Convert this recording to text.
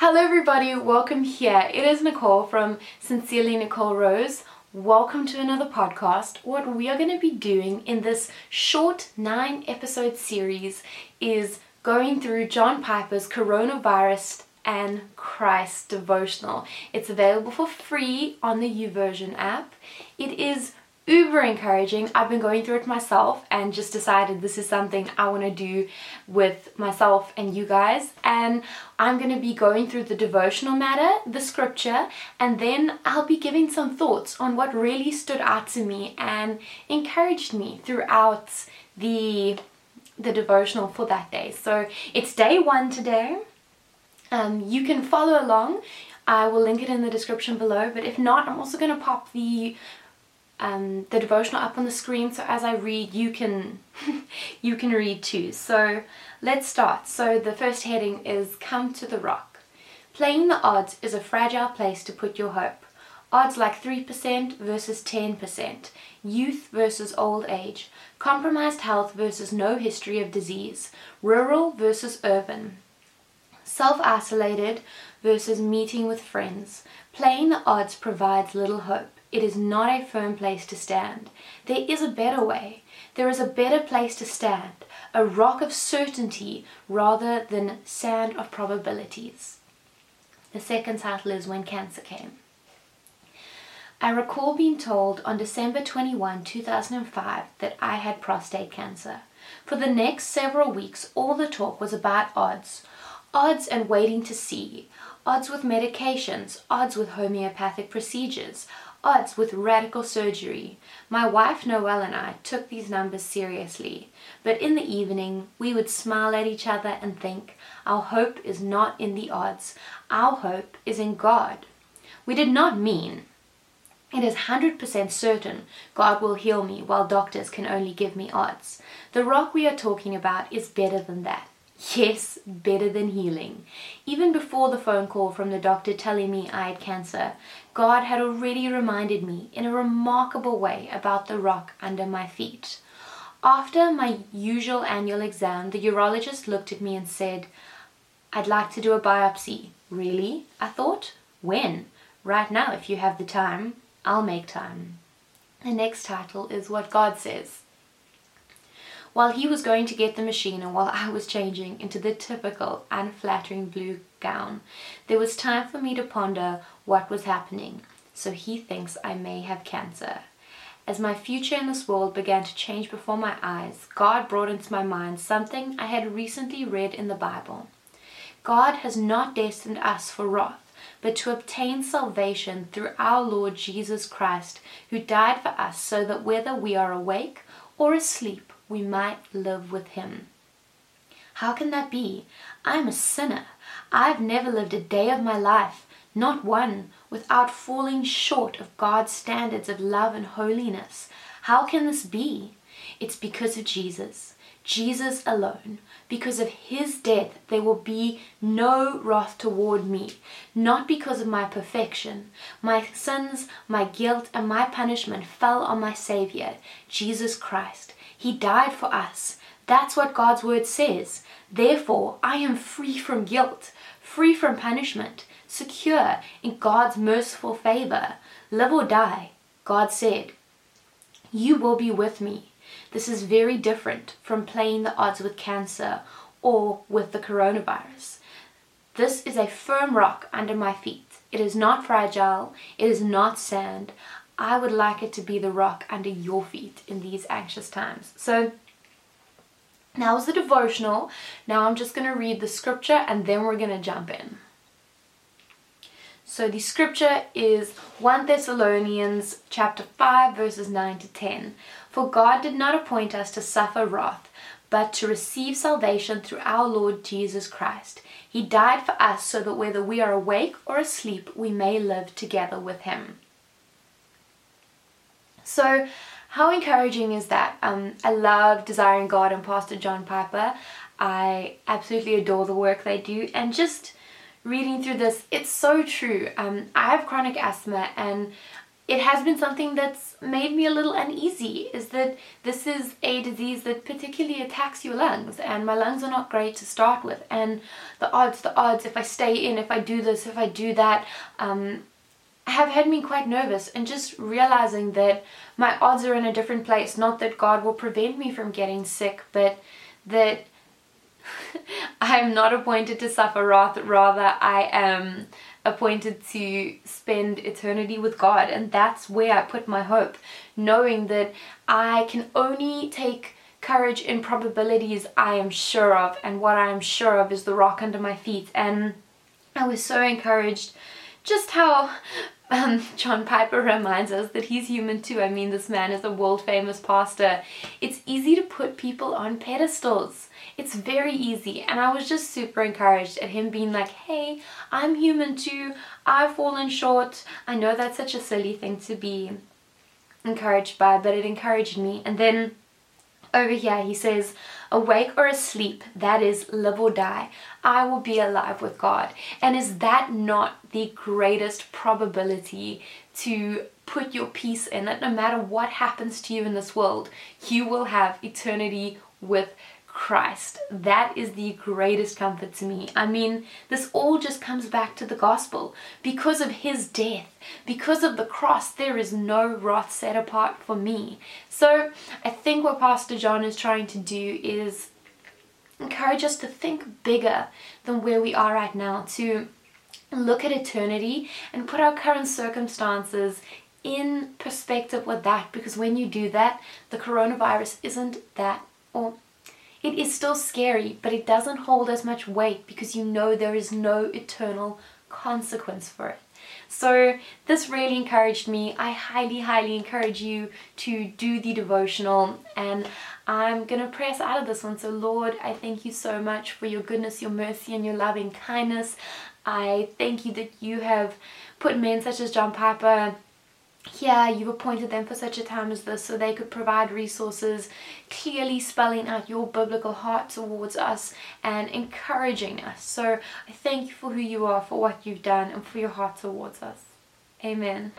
Hello everybody, welcome here. It is Nicole from Sincerely Nicole Rose. Welcome to another podcast. What we are going to be doing in this short nine episode series is going through John Piper's Coronavirus and Christ devotional. It's available for free on the YouVersion app. It is uber encouraging. I've been going through it myself and just decided this is something I want to do with myself and you guys. And I'm going to be going through the devotional matter, the scripture, and then I'll be giving some thoughts on what really stood out to me and encouraged me throughout the the devotional for that day. So it's day one today. Um, you can follow along. I will link it in the description below, but if not, I'm also going to pop the um, the devotional up on the screen so as I read you can you can read too. So let's start. So the first heading is Come to the Rock. Playing the odds is a fragile place to put your hope. Odds like 3% versus 10%, youth versus old age, compromised health versus no history of disease, rural versus urban, self isolated versus meeting with friends. Playing the odds provides little hope. It is not a firm place to stand. There is a better way. There is a better place to stand, a rock of certainty rather than sand of probabilities. The second title is When Cancer Came. I recall being told on December 21, 2005, that I had prostate cancer. For the next several weeks, all the talk was about odds. Odds and waiting to see. Odds with medications, odds with homeopathic procedures, odds with radical surgery. My wife Noelle and I took these numbers seriously, but in the evening we would smile at each other and think, our hope is not in the odds, our hope is in God. We did not mean, it is 100% certain God will heal me while doctors can only give me odds. The rock we are talking about is better than that. Yes, better than healing. Even before the phone call from the doctor telling me I had cancer, God had already reminded me in a remarkable way about the rock under my feet. After my usual annual exam, the urologist looked at me and said, I'd like to do a biopsy. Really? I thought. When? Right now, if you have the time. I'll make time. The next title is What God Says. While he was going to get the machine and while I was changing into the typical unflattering blue gown, there was time for me to ponder what was happening. So he thinks I may have cancer. As my future in this world began to change before my eyes, God brought into my mind something I had recently read in the Bible. God has not destined us for wrath, but to obtain salvation through our Lord Jesus Christ, who died for us so that whether we are awake or asleep, we might live with Him. How can that be? I'm a sinner. I've never lived a day of my life, not one, without falling short of God's standards of love and holiness. How can this be? It's because of Jesus. Jesus alone. Because of his death, there will be no wrath toward me, not because of my perfection. My sins, my guilt, and my punishment fell on my Savior, Jesus Christ. He died for us. That's what God's word says. Therefore, I am free from guilt, free from punishment, secure in God's merciful favor. Live or die, God said. You will be with me. This is very different from playing the odds with cancer or with the coronavirus. This is a firm rock under my feet. It is not fragile, it is not sand. I would like it to be the rock under your feet in these anxious times. So now was the devotional. Now I'm just going to read the scripture and then we're going to jump in. So the scripture is 1 Thessalonians chapter 5 verses 9 to 10. For God did not appoint us to suffer wrath, but to receive salvation through our Lord Jesus Christ. He died for us so that whether we are awake or asleep, we may live together with him. So, how encouraging is that? Um, I love Desiring God and Pastor John Piper. I absolutely adore the work they do, and just reading through this, it's so true. Um, I have chronic asthma, and it has been something that's made me a little uneasy is that this is a disease that particularly attacks your lungs and my lungs are not great to start with and the odds the odds if i stay in if i do this if i do that um, have had me quite nervous and just realizing that my odds are in a different place not that god will prevent me from getting sick but that I am not appointed to suffer wrath, rather, I am appointed to spend eternity with God, and that's where I put my hope, knowing that I can only take courage in probabilities I am sure of, and what I am sure of is the rock under my feet. And I was so encouraged just how um, John Piper reminds us that he's human too. I mean, this man is a world famous pastor. It's easy to put people on pedestals. It's very easy. And I was just super encouraged at him being like, hey, I'm human too. I've fallen short. I know that's such a silly thing to be encouraged by, but it encouraged me. And then over here he says, awake or asleep, that is, live or die, I will be alive with God. And is that not the greatest probability to put your peace in that no matter what happens to you in this world, you will have eternity with Christ. That is the greatest comfort to me. I mean, this all just comes back to the gospel. Because of his death, because of the cross, there is no wrath set apart for me. So I think what Pastor John is trying to do is encourage us to think bigger than where we are right now, to look at eternity and put our current circumstances in perspective with that because when you do that, the coronavirus isn't that, or it is still scary, but it doesn't hold as much weight because you know there is no eternal consequence for it. So this really encouraged me. I highly, highly encourage you to do the devotional and I'm to press out of this one. So Lord, I thank you so much for your goodness, your mercy and your loving kindness. I thank you that you have put men such as John Piper here you've appointed them for such a time as this so they could provide resources clearly spelling out your biblical heart towards us and encouraging us. So i thank you for who you are for what you've done and for your heart towards us. Amen